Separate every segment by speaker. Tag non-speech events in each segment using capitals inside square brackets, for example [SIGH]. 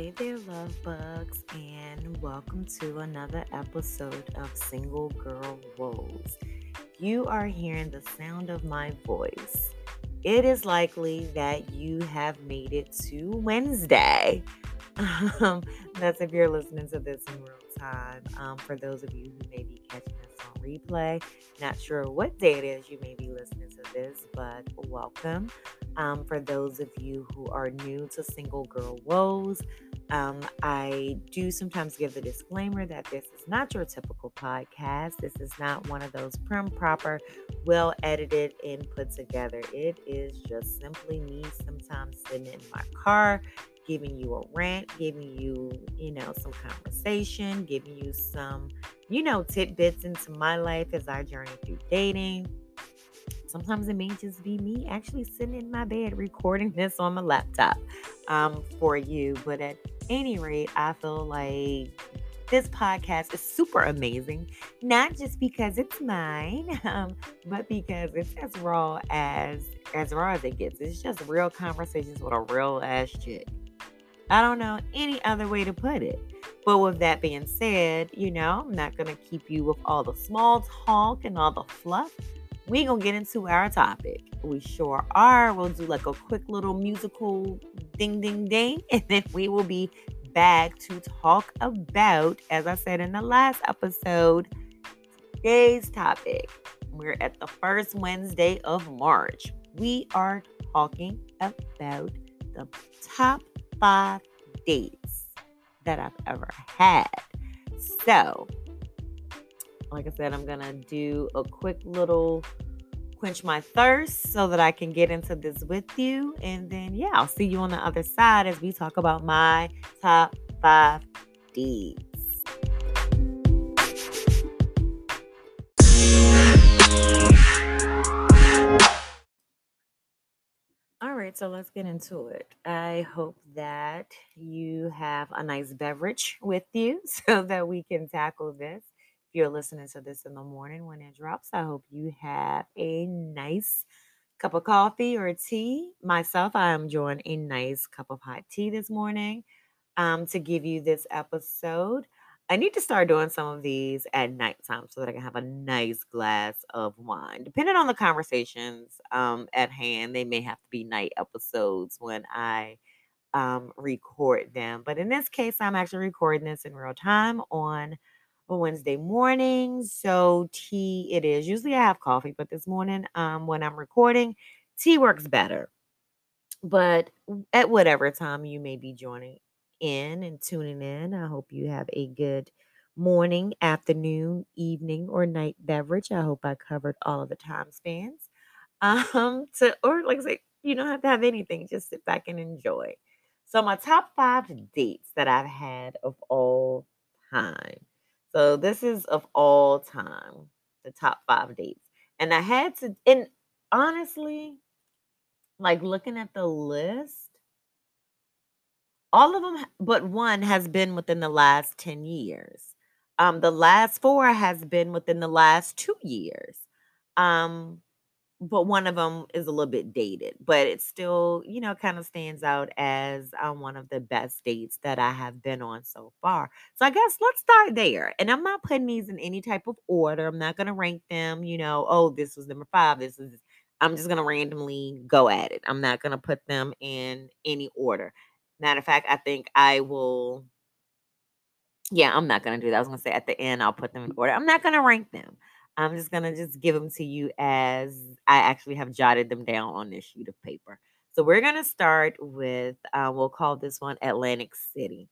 Speaker 1: Hey there, love bugs, and welcome to another episode of Single Girl Woes. You are hearing the sound of my voice. It is likely that you have made it to Wednesday. [LAUGHS] Um, that's if you're listening to this in real time. Um, for those of you who may be catching on replay, not sure what day it is you may be listening to this, but welcome. Um, for those of you who are new to Single Girl Woes, um, I do sometimes give the disclaimer that this is not your typical podcast. This is not one of those prim, proper, well edited and put together. It is just simply me sometimes sitting in my car giving you a rant, giving you, you know, some conversation, giving you some, you know, tidbits into my life as I journey through dating. Sometimes it may just be me actually sitting in my bed recording [LAUGHS] this on my laptop um, for you. But at any rate, I feel like this podcast is super amazing, not just because it's mine, [LAUGHS] um, but because it's as raw as as raw as it gets. It's just real conversations with a real ass chick. I don't know any other way to put it. But with that being said, you know, I'm not going to keep you with all the small talk and all the fluff. We going to get into our topic. We sure are. We'll do like a quick little musical ding, ding, ding. [LAUGHS] And then we will be back to talk about, as I said in the last episode, today's topic. We're at the first Wednesday of March. We are talking about the top five dates that I've ever had. So, like I said, I'm going to do a quick little quench my thirst so that I can get into this with you. And then, yeah, I'll see you on the other side as we talk about my top five dates. Right, so let's get into it. I hope that you have a nice beverage with you [LAUGHS] so that we can tackle this. If you're listening to this in the morning when it drops, I hope you have a nice cup of coffee or tea. Myself, I am enjoying a nice cup of hot tea this morning um, to give you this episode. I need to start doing some of these at nighttime so that I can have a nice glass of wine. Depending on the conversations um, at hand, they may have to be night episodes when I um, record them. But in this case, I'm actually recording this in real time on a Wednesday morning. So tea it is. Usually I have coffee, but this morning um, when I'm recording, tea works better. But at whatever time you may be joining in and tuning in. I hope you have a good morning, afternoon, evening, or night beverage. I hope I covered all of the time spans. [LAUGHS] Um, to or like I say, you don't have to have anything, just sit back and enjoy. So my top five dates that I've had of all time. So this is of all time, the top five dates. And I had to, and honestly, like looking at the list, all of them but one has been within the last 10 years. Um, the last four has been within the last two years. Um, but one of them is a little bit dated, but it still, you know, kind of stands out as um, one of the best dates that I have been on so far. So I guess let's start there. And I'm not putting these in any type of order. I'm not going to rank them, you know, oh, this was number five. This is, I'm just going to randomly go at it. I'm not going to put them in any order. Matter of fact, I think I will. Yeah, I'm not gonna do that. I was gonna say at the end I'll put them in order. I'm not gonna rank them. I'm just gonna just give them to you as I actually have jotted them down on this sheet of paper. So we're gonna start with uh, we'll call this one Atlantic City.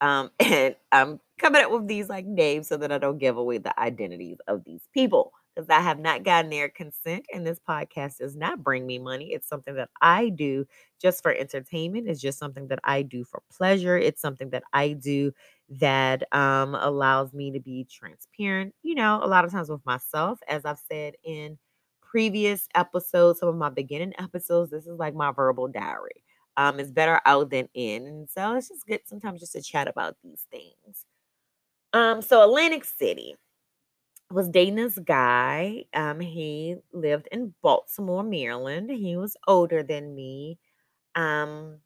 Speaker 1: Um, [LAUGHS] and I'm coming up with these like names so that I don't give away the identities of these people because I have not gotten their consent, and this podcast does not bring me money. It's something that I do just for entertainment. It's just something that I do for pleasure. It's something that I do that um, allows me to be transparent, you know, a lot of times with myself, as I've said in previous episodes, some of my beginning episodes, this is like my verbal diary. Um, it's better out than in. And so it's just good sometimes just to chat about these things. Um, so Atlantic City was dating this guy. Um, he lived in Baltimore, Maryland. He was older than me. Um,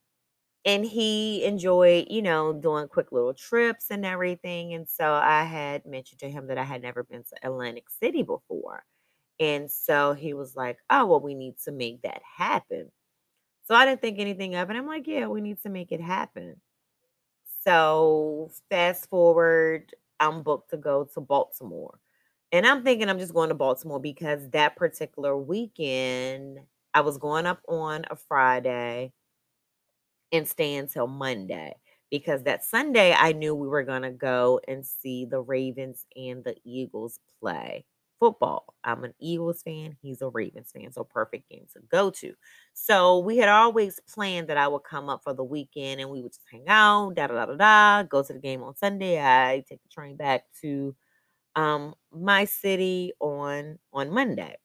Speaker 1: and he enjoyed, you know, doing quick little trips and everything. And so I had mentioned to him that I had never been to Atlantic City before. And so he was like, Oh, well, we need to make that happen. So I didn't think anything of it. I'm like, Yeah, we need to make it happen. So fast forward, I'm booked to go to Baltimore. And I'm thinking I'm just going to Baltimore because that particular weekend, I was going up on a Friday and stay until Monday because that Sunday I knew we were going to go and see the Ravens and the Eagles play football. I'm an Eagles fan, he's a Ravens fan, so perfect game to go to. So we had always planned that I would come up for the weekend and we would just hang out, da da da da da, go to the game on Sunday. I take the train back to um my city on on Monday.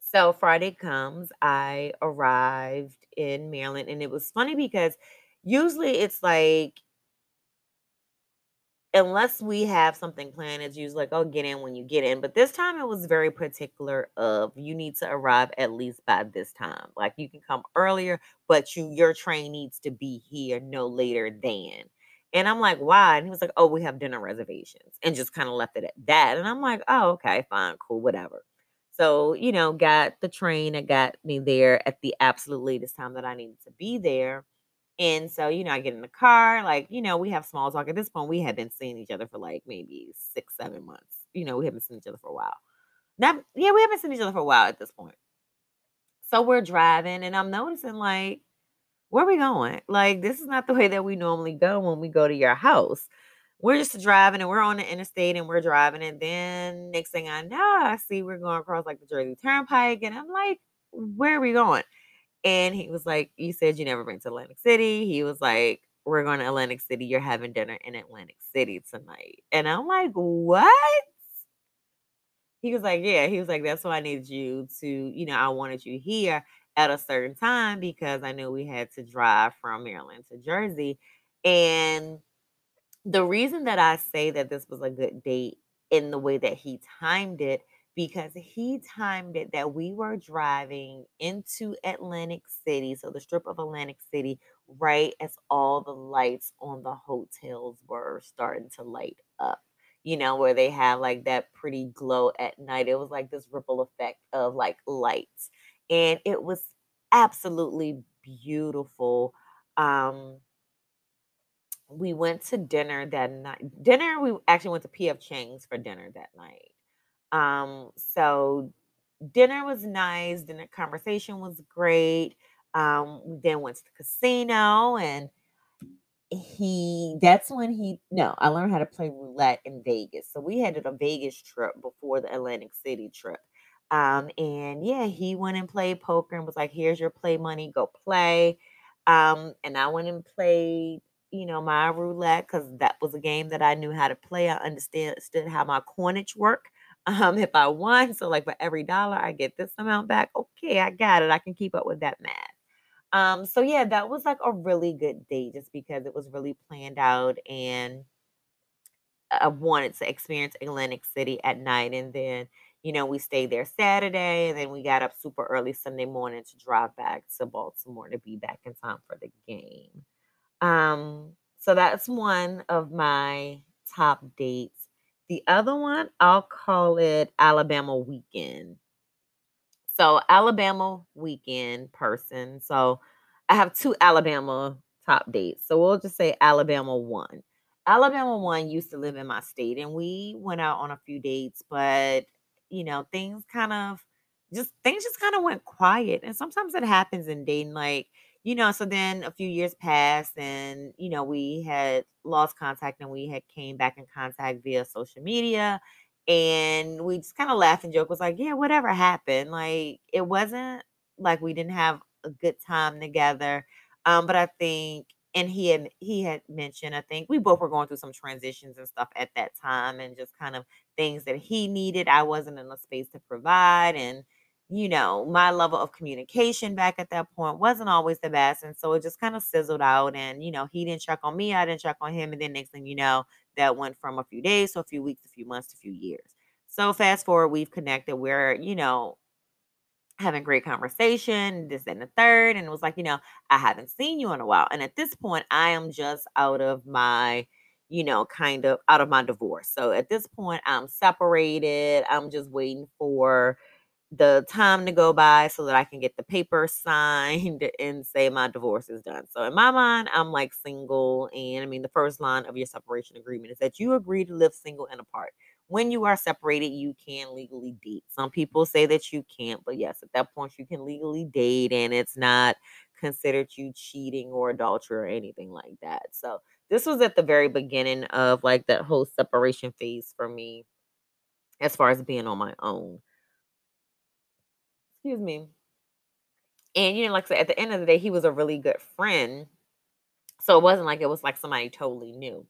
Speaker 1: So Friday comes, I arrived in Maryland, and it was funny because usually it's like unless we have something planned, it's usually like, "Oh, get in when you get in." But this time it was very particular of you need to arrive at least by this time. Like you can come earlier, but you your train needs to be here no later than. And I'm like, "Why?" And he was like, "Oh, we have dinner reservations." And just kind of left it at that. And I'm like, "Oh, okay, fine, cool, whatever." So, you know, got the train that got me there at the absolute latest time that I needed to be there. And so, you know, I get in the car, like, you know, we have small talk. At this point, we had been seeing each other for like maybe six, seven months. You know, we haven't seen each other for a while. Now, yeah, we haven't seen each other for a while at this point. So we're driving, and I'm noticing, like, where are we going? Like, this is not the way that we normally go when we go to your house. We're just driving and we're on the interstate and we're driving. And then next thing I know, I see we're going across like the Jersey Turnpike. And I'm like, where are we going? And he was like, You said you never been to Atlantic City. He was like, We're going to Atlantic City. You're having dinner in Atlantic City tonight. And I'm like, What? He was like, Yeah. He was like, That's why I needed you to, you know, I wanted you here at a certain time because I knew we had to drive from Maryland to Jersey. And the reason that I say that this was a good date in the way that he timed it, because he timed it that we were driving into Atlantic City, so the strip of Atlantic City, right as all the lights on the hotels were starting to light up. You know, where they have like that pretty glow at night. It was like this ripple effect of like lights. And it was absolutely beautiful. Um, we went to dinner that night. Dinner, we actually went to PF Chang's for dinner that night. Um, so dinner was nice, dinner conversation was great. Um, we then went to the casino and he that's when he no, I learned how to play roulette in Vegas. So we had a Vegas trip before the Atlantic City trip. Um, and yeah, he went and played poker and was like, here's your play money, go play. Um, and I went and played, you know, my roulette because that was a game that I knew how to play. I understood how my coinage work. [LAUGHS] Um, if I won, so like for every dollar I get this amount back. Okay, I got it. I can keep up with that math. Um, so yeah, that was like a really good day just because it was really planned out and I wanted to experience Atlantic City at night. And then, you know, we stayed there Saturday and then we got up super early Sunday morning to drive back to Baltimore to be back in time for the game. Um, so that's one of my top dates. The other one, I'll call it Alabama weekend. So Alabama weekend person. So I have two Alabama top dates. So we'll just say Alabama one. Alabama one used to live in my state and we went out on a few dates, but you know, things kind of just things just kind of went quiet. And sometimes it happens in dating, like, you know, so then a few years passed and, you know, we had lost contact and we had came back in contact via social media and we just kind of laughed and joke was like, yeah, whatever happened. Like it wasn't like we didn't have a good time together. Um, but I think and he had he had mentioned, I think we both were going through some transitions and stuff at that time and just kind of things that he needed. I wasn't in a space to provide. And, you know, my level of communication back at that point wasn't always the best. And so it just kind of sizzled out. And, you know, he didn't check on me, I didn't check on him. And then next thing you know, that went from a few days to a few weeks, a few months, to a few years. So fast forward, we've connected where, you know, having great conversation, this and the third. And it was like, you know, I haven't seen you in a while. And at this point, I am just out of my, you know, kind of out of my divorce. So at this point, I'm separated. I'm just waiting for the time to go by so that I can get the paper [LAUGHS] signed and say my divorce is done. So in my mind, I'm like single. And I mean, the first line of your separation agreement is that you agree to live single and apart. When you are separated, you can legally date. Some people say that you can't, but yes, at that point, you can legally date and it's not considered you cheating or adultery or anything like that. So this was at the very beginning of like that whole separation phase for me as far as being on my own. Excuse me. And, you know, like I said, at the end of the day, he was a really good friend. So it wasn't like it was like somebody totally new.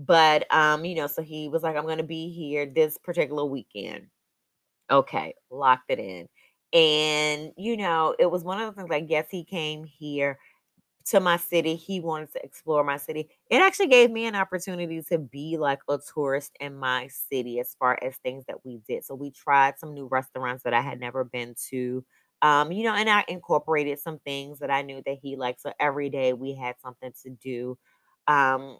Speaker 1: But um, you know, so he was like, I'm gonna be here this particular weekend. Okay, locked it in. And you know, it was one of the things I guess he came here to my city. He wanted to explore my city. It actually gave me an opportunity to be like a tourist in my city as far as things that we did. So we tried some new restaurants that I had never been to. Um, you know, and I incorporated some things that I knew that he liked. So every day we had something to do. Um,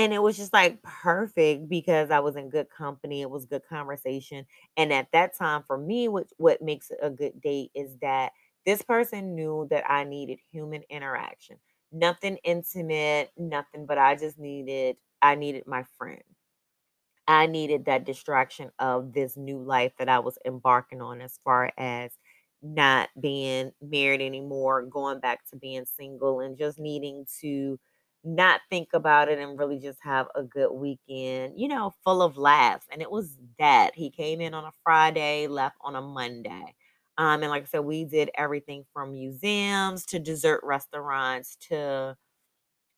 Speaker 1: and it was just like perfect because I was in good company. It was good conversation. And at that time, for me, what what makes a good date is that this person knew that I needed human interaction. Nothing intimate, nothing, but I just needed I needed my friend. I needed that distraction of this new life that I was embarking on as far as not being married anymore, going back to being single and just needing to not think about it and really just have a good weekend, you know, full of laughs. And it was that. He came in on a Friday, left on a Monday. Um, and like I said, we did everything from museums to dessert restaurants to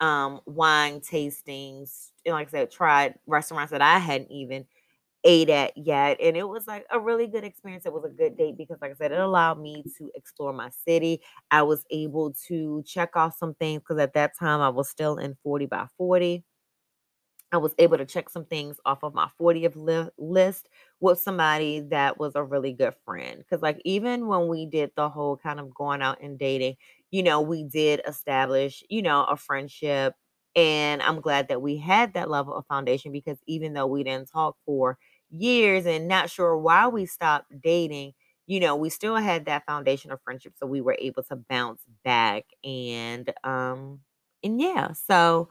Speaker 1: um wine tastings. And like I said, tried restaurants that I hadn't even ate at yet. And it was like a really good experience. It was a good date because, like I said, it allowed me to explore my city. I was able to check off some things because at that time I was still in 40 by 40. I was able to check some things off of my 40th li- list with somebody that was a really good friend. Because, like, even when we did the whole kind of going out and dating, you know, we did establish, you know, a friendship. And I'm glad that we had that level of foundation because even though we didn't talk for years and not sure why we stopped dating, you know, we still had that foundation of friendship. So we were able to bounce back and, um, and yeah, so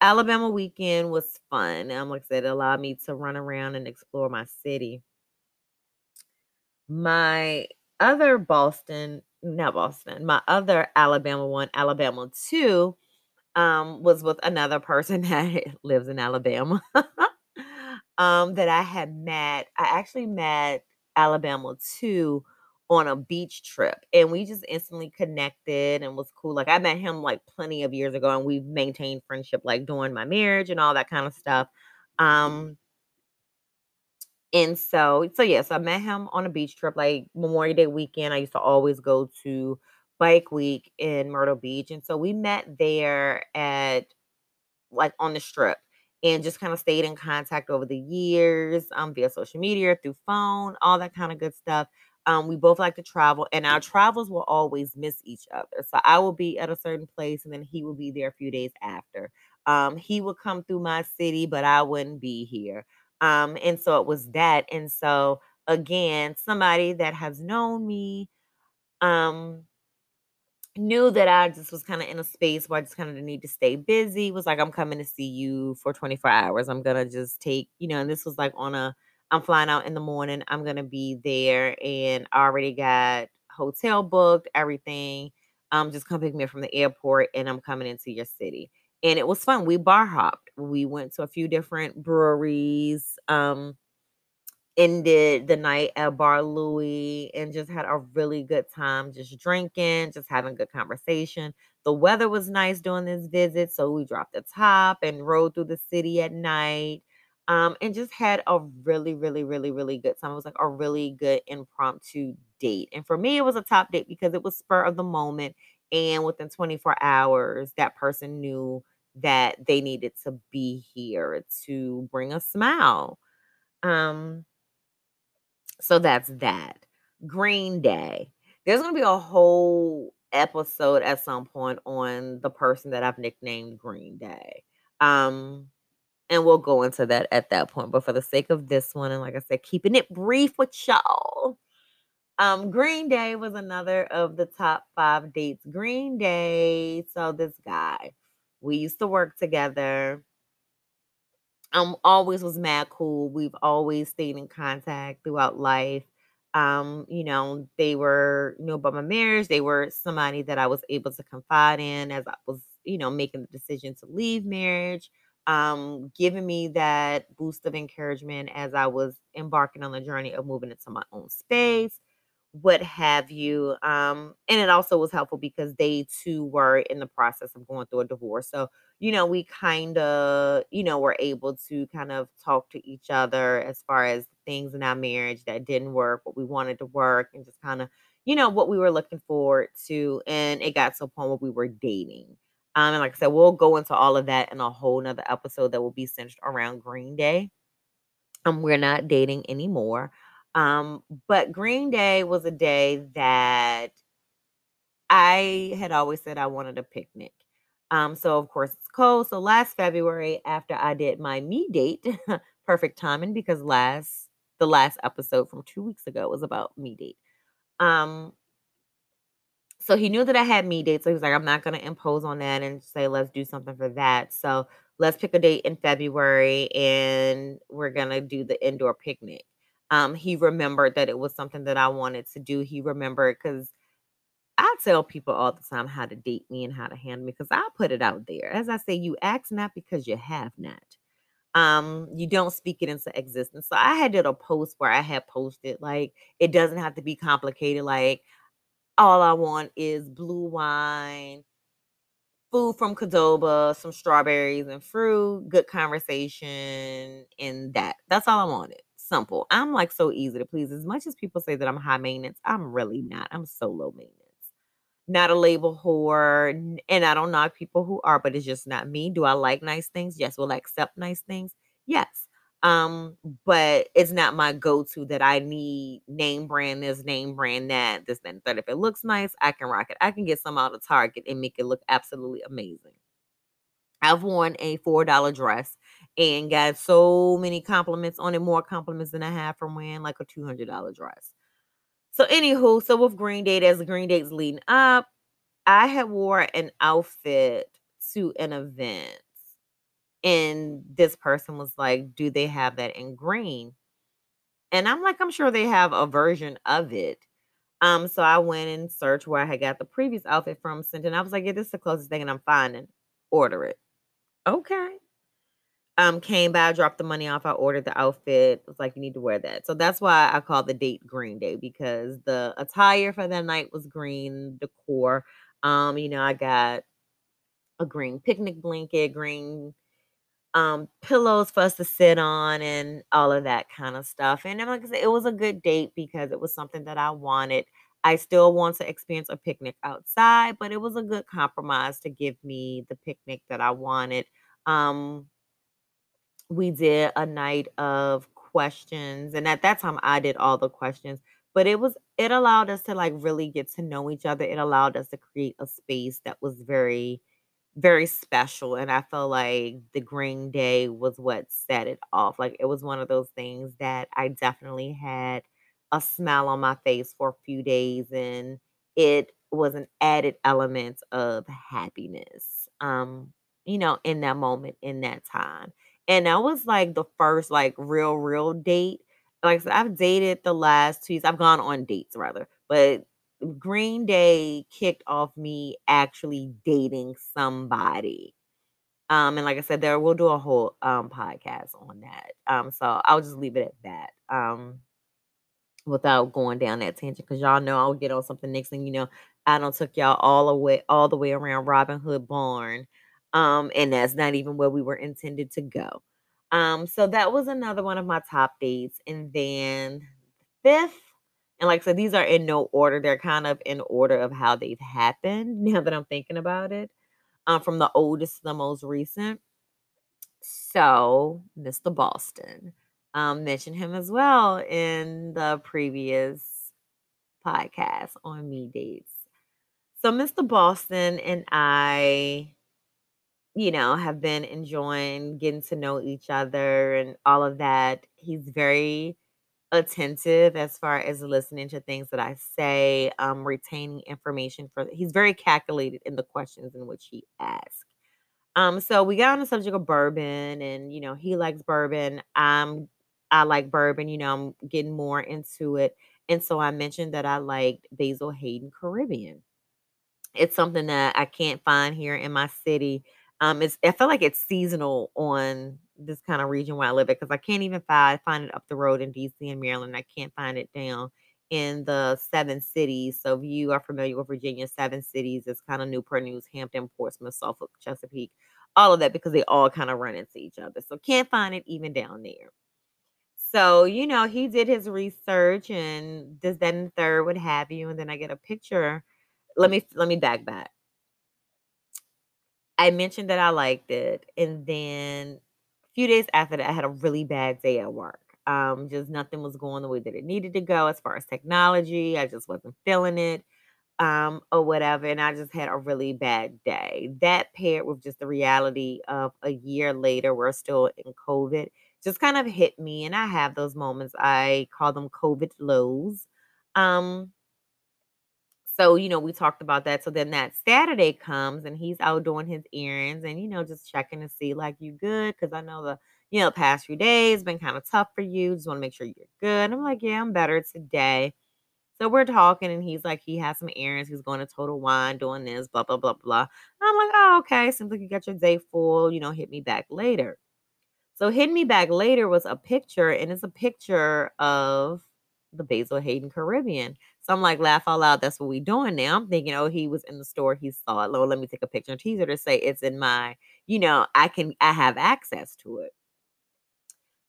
Speaker 1: Alabama weekend was fun. Um, like I said, it allowed me to run around and explore my city. My other Boston, not Boston, my other Alabama one, Alabama 2, um, was with another person [LAUGHS] that lives in Alabama. [LAUGHS] um, that I had met. I actually met Alabama 2 on a beach trip, and we just instantly connected and was cool. Like, I met him, like, plenty of years ago, and we've maintained friendship, like, during my marriage and all that kinda stuff. Um, and so so, yes, I met him on a beach trip, like, Memorial Day weekend, I used to always go to Bike Week in Myrtle Beach, and so we met there at like on the strip and just kind of stayed in contact over the years um, via social media, through phone, all that kind of good stuff. Um, we both like to travel, and our travels will always miss each other. So I will be at a certain place, and then he will be there a few days after. Um, he would come through my city, but I wouldn't be here. Um, and so it was that. And so again, somebody that has known me, um, knew that I just was kinda in a space where I just kinda need to stay busy, was like, "I'm coming to see you for 24 hours. I'm gonna just take" you know, and this was like on a I'm flying out in the morning, I'm gonna be there, and I already got hotel booked, everything. Um, just come pick me up from the airport, and I'm coming into your city. And it was fun. We bar hopped. We went to a few different breweries, um ended the night at Bar Louie and just had a really good time just drinking, just having good conversation. The weather was nice during this visit, so we dropped the top and rode through the city at night. Um, and just had a really, really, really, really good time. It was like a really good impromptu date. And for me, it was a top date because it was spur of the moment. And within 24 hours, that person knew that they needed to be here to bring a smile. Um, so that's that. Green Day. There's gonna be a whole episode at some point on the person that I've nicknamed Green Day. Um, and we'll go into that at that point. But for the sake of this one, and like I said, keeping it brief with y'all. Um, Green Day was another of the top five dates. Green Day, so this guy, we used to work together. Um, always was mad cool. We've always stayed in contact throughout life. Um, you know, they were, you know, about my marriage, they were somebody that I was able to confide in as I was, you know, making the decision to leave marriage um, giving me that boost of encouragement as I was embarking on the journey of moving into my own space, what have you. Um, and it also was helpful because they too were in the process of going through a divorce. So, you know, we kind of, you know, were able to kind of talk to each other as far as things in our marriage that didn't work, what we wanted to work, and just kind of, you know, what we were looking forward to. And it got to a point where we were dating. Um, and like I said, we'll go into all of that in a whole nother episode that will be centered around Green Day. Um, we're not dating anymore. Um, but Green Day was a day that I had always said I wanted a picnic. Um, so of course it's cold. So last February, after I did my me date, [LAUGHS] perfect timing because last the last episode from two weeks ago was about me date. Um, so he knew that I had me date, So he was like, I'm not going to impose on that and say, let's do something for that. So let's pick a date in February and we're to do the indoor picnic. Um, he remembered that it was something that I wanted to do. He remembered because I tell people all the time how to date me and how to handle me because I put it out there. As I say, you ask not because you have not. Um, you don't speak it into existence. So I had did a post where I had posted like it doesn't have to be complicated. Like all I want is blue wine, food from Qdoba, some strawberries and fruit, good conversation, and that. That's all I wanted. Simple. I'm like so easy to please. As much as people say that I'm high maintenance, I'm really not. I'm so low maintenance. Not a label whore, and I don't knock people who are, but it's just not me. Do I like nice things? Yes. Will I accept nice things? Yes. Um, but it's not my go-to that I need name brand this, name brand that, this, and that. If it looks nice, I can rock it. I can get some out of Target and make it look absolutely amazing. I've worn a $4 dress and got so many compliments on it, more compliments than I have from wearing like a $200 dress. So, anywho, so with Green Day, as the Green Day's leading up, I had wore an outfit to an event and this person was like, "Do they have that in green?" And I'm like, "I'm sure they have a version of it." Um, so I went and searched where I had got the previous outfit from, sent and I was like, "Yeah, this is the closest thing, and I'm finding. Order it." Okay. Um, came by, dropped the money off. I ordered the outfit. It was like, you need to wear that. So that's why I call the date Green Day because the attire for that night was green, decor. Um, you know, I got a green picnic blanket, green um, pillows for us to sit on and all of that kind of stuff. And like I said, it was a good date because it was something that I wanted. I still want to experience a picnic outside, but it was a good compromise to give me the picnic that I wanted. Um, we did a night of questions, and at that time I did all the questions, but it was it allowed us to like really get to know each other. It allowed us to create a space that was very very special, and I felt like the Green Day was what set it off. Like, it was one of those things that I definitely had a smile on my face for a few days, and it was an added element of happiness, um, you know, in that moment, in that time. And that was like the first, like, real, real date. Like said, I've dated the last 2 years. I've gone on dates rather, but Green Day kicked off me actually dating somebody. Um, and like I said, there we'll do a whole um podcast on that. Um, so I'll just leave it at that. Um, without going down that tangent, because y'all know I'll get on something next thing you know. I don't took y'all all the way all the way around Robin Hood Barn. Um, and that's not even where we were intended to go. Um, so that was another one of my top dates. And then fifth and like I said, these are in no order. They're kind of in order of how they've happened [LAUGHS] now that I'm thinking about it. Um, from the oldest to the most recent. So, Mr. Boston. Um, mentioned him as well in the previous podcast on Me Dates. So, Mr. Boston and I, you know, have been enjoying getting to know each other and all of that. He's very attentive as far as listening to things that I say, um, retaining information for he's very calculated in the questions in which he asks. Um, so we got on the subject of bourbon and you know, he likes bourbon. Um I like bourbon, you know, I'm getting more into it. And so I mentioned that I liked Basil Hayden Caribbean. It's something that I can't find here in my city. Um, it's I feel like it's seasonal on this kind of region where I live because I can't even find find it up the road in DC and Maryland. I can't find it down in the seven cities. So if you are familiar with Virginia, seven cities, it's kind of Newport News, Hampton, Portsmouth, Suffolk, Chesapeake, all of that because they all kind of run into each other. So can't find it even down there. So, you know, he did his research and this, that, third, what have you. And then I get a picture. Let me let me back back. I mentioned that I liked it, and then a few days after that, I had a really bad day at work. Um, just nothing was going the way that it needed to go as far as technology. I just wasn't feeling it, um, or whatever, and I just had a really bad day. That paired with just the reality of a year later, we're still in COVID, just kind of hit me, and I have those moments. I call them COVID lows. Um, so, you know, we talked about that. So then that Saturday comes and he's out doing his errands and, you know, just checking to see like you good. Cause I know the, you know, past few days been kind of tough for you. Just want to make sure you're good. I'm like, yeah, I'm better today. So we're talking and he's like, he has some errands. He's going to Total Wine doing this, blah, blah, blah, blah. And I'm like, oh, okay. Seems like you got your day full, you know, hit me back later. So hitting me back later was a picture, and it's a picture of the Basil Hayden Caribbean. So I'm like, laugh all out loud. That's what we doing now. I'm thinking, oh, he was in the store. He saw it. Lord, let me take a picture and teaser to say it's in my, you know, I can, I have access to it.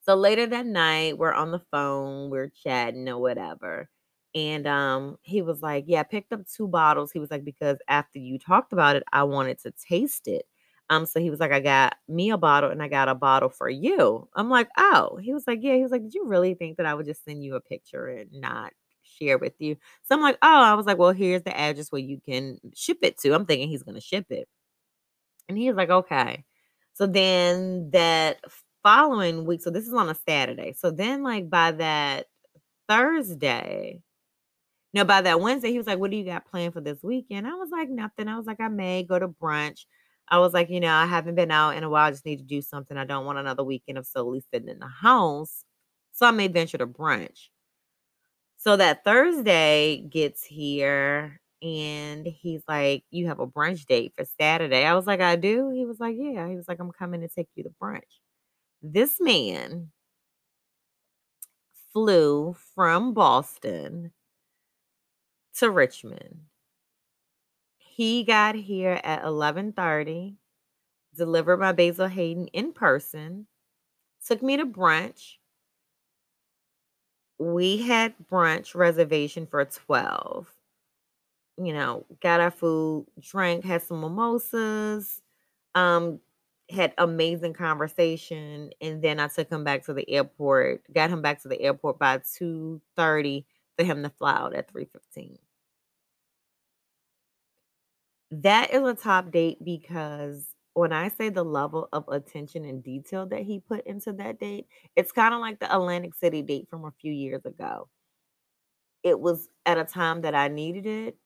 Speaker 1: So later that night, we're on the phone, we're chatting or whatever. And um, he was like, Yeah, I picked up two bottles. He was like, Because after you talked about it, I wanted to taste it. Um, so he was like, I got me a bottle and I got a bottle for you. I'm like, oh, he was like, yeah. He was like, did you really think that I would just send you a picture and not share with you? So I'm like, oh, I was like, well, here's the address where you can ship it to. I'm thinking he's gonna ship it. And he was like, okay. So then that following week, so this is on a Saturday. So then, like by that Thursday, no, by that Wednesday, he was like, What do you got planned for this weekend? I was like, Nothing. I was like, I may go to brunch. I was like, you know, I haven't been out in a while. I just need to do something. I don't want another weekend of solely sitting in the house. So I may venture to brunch. So that Thursday gets here and he's like, You have a brunch date for Saturday. I was like, I do. He was like, Yeah. He was like, I'm coming to take you to brunch. This man flew from Boston to Richmond he got here at 11:30, delivered my Basil Hayden in person, took me to brunch. We had brunch reservation for 12. You know, got our food, drank, had some mimosas, um, had amazing conversation, and then I took him back to the airport, got him back to the airport by 2:30 for him to fly out at 3:15. That is a top date because when I say the level of attention and detail that he put into that date, it's kind of like the Atlantic City date from a few years ago. It was at a time that I needed it.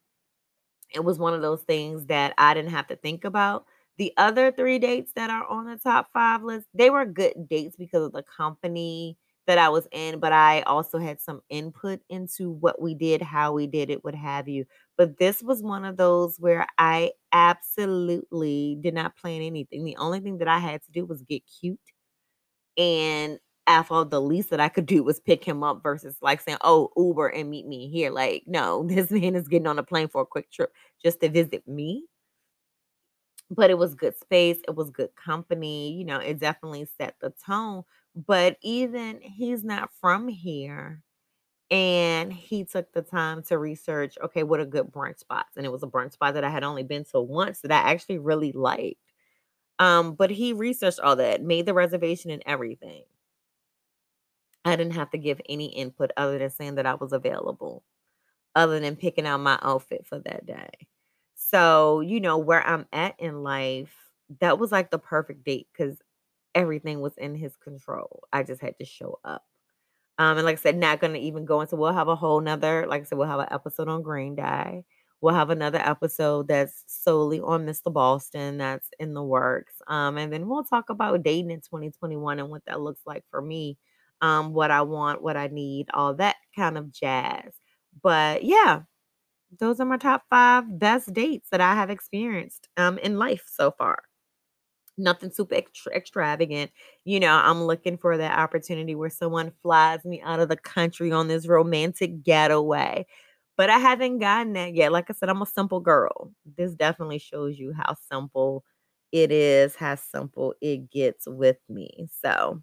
Speaker 1: It was one of those things that I didn't have to think about. The other three dates that are on the top five list, they were good dates because of the company that I was in, but I also had some input into what we did, how we did it, what have you. But this was one of those where I absolutely did not plan anything. The only thing that I had to do was get cute. And after the least that I could do was pick him up versus like saying, oh, Uber and meet me here. Like, no, [LAUGHS] this man is getting on a plane for a quick trip just to visit me. But it was good space, it was good company. You know, it definitely set the tone. But even he's not from here and he took the time to research, okay, what are good brunch spots? And it was a brunch spot that I had only been to once that I actually really liked. Um, but he researched all that, made the reservation and everything. I didn't have to give any input other than saying that I was available. other than picking out my outfit for that day. So, you know, where I'm at in life, that was like the perfect date because everything was in his control. I just had to show up. Um, and like I said, not gonna even go into we'll have a whole nother, like I said, we'll have an episode on Green Day. We'll have another episode that's solely on Mr. Boston that's in the works. Um, and then we'll talk about dating in 2021 and what that looks like for me, um, what I want, what I need, all that kind of jazz. But yeah, those are my top five best dates that I have experienced um, in life so far nothing super extra, extravagant. You know, I'm looking for that opportunity where someone flies me out of the country on this romantic getaway. But I haven't gotten that yet. Like I said, I'm a simple girl. This definitely shows you how simple it is, how simple it gets with me. So,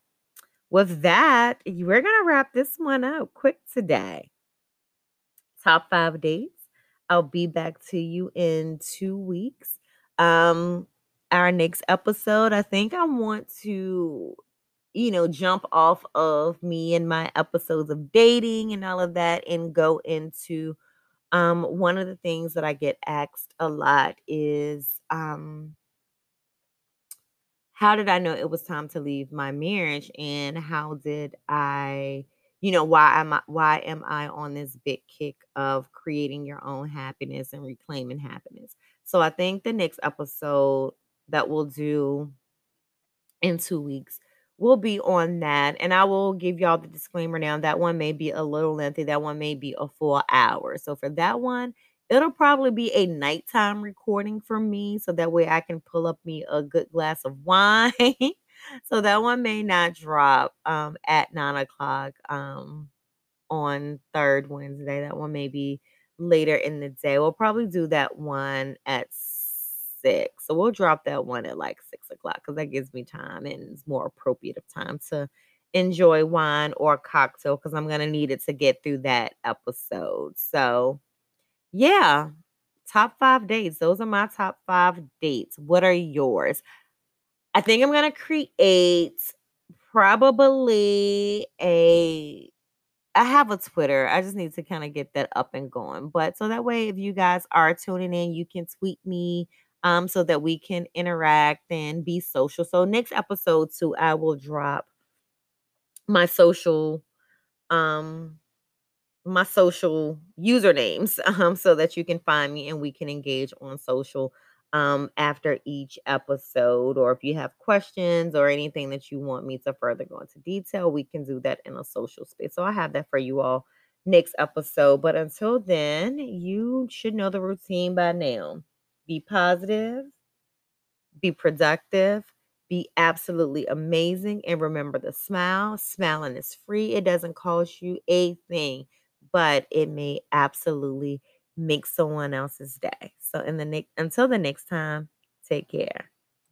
Speaker 1: with that, we're going to wrap this one up quick today. Top five dates. I'll be back to you in two weeks. Um, our next episode, I think I want to, you know, jump off of me and my episodes of dating and all of that and go into um one of the things that I get asked a lot is um how did I know it was time to leave my marriage and how did I you know why am I why am I on this big kick of creating your own happiness and reclaiming happiness. So I think the next episode that we'll do in two weeks will be on that. And I will give y'all the disclaimer now. That one may be a little lengthy, that one may be a full hour. So for that one, it'll probably be a nighttime recording for me. So that way I can pull up me a good glass of [LAUGHS] wine. so that one may not drop um, at nine o'clock um, on third Wednesday. That one may be later in the day. We'll probably do that one at six. So we'll drop that one at like six o'clock because that gives me time and it's more appropriate of time to enjoy wine or cocktail because I'm gonna need it to get through that episode. So yeah, top five dates. Those are my top five dates. What are yours? I think I'm gonna create probably a I have a Twitter. I just need to kind of get that up and going. But so that way, if you guys are tuning in, you can tweet me um, so that we can interact and be social. So next episode too, I will drop my social um my social usernames [LAUGHS] um so that you can find me and we can engage on social um after each episode. Or if you have questions or anything that you want me to further go into detail we can do that in a social space. So i have that for you all next episode. But until then you should know the routine by now be positive, be productive, be absolutely amazing. And remember the smile. Smiling is free, it doesn't cost you a thing, but it may absolutely make someone else's day. So, in the next, until the next time, take care.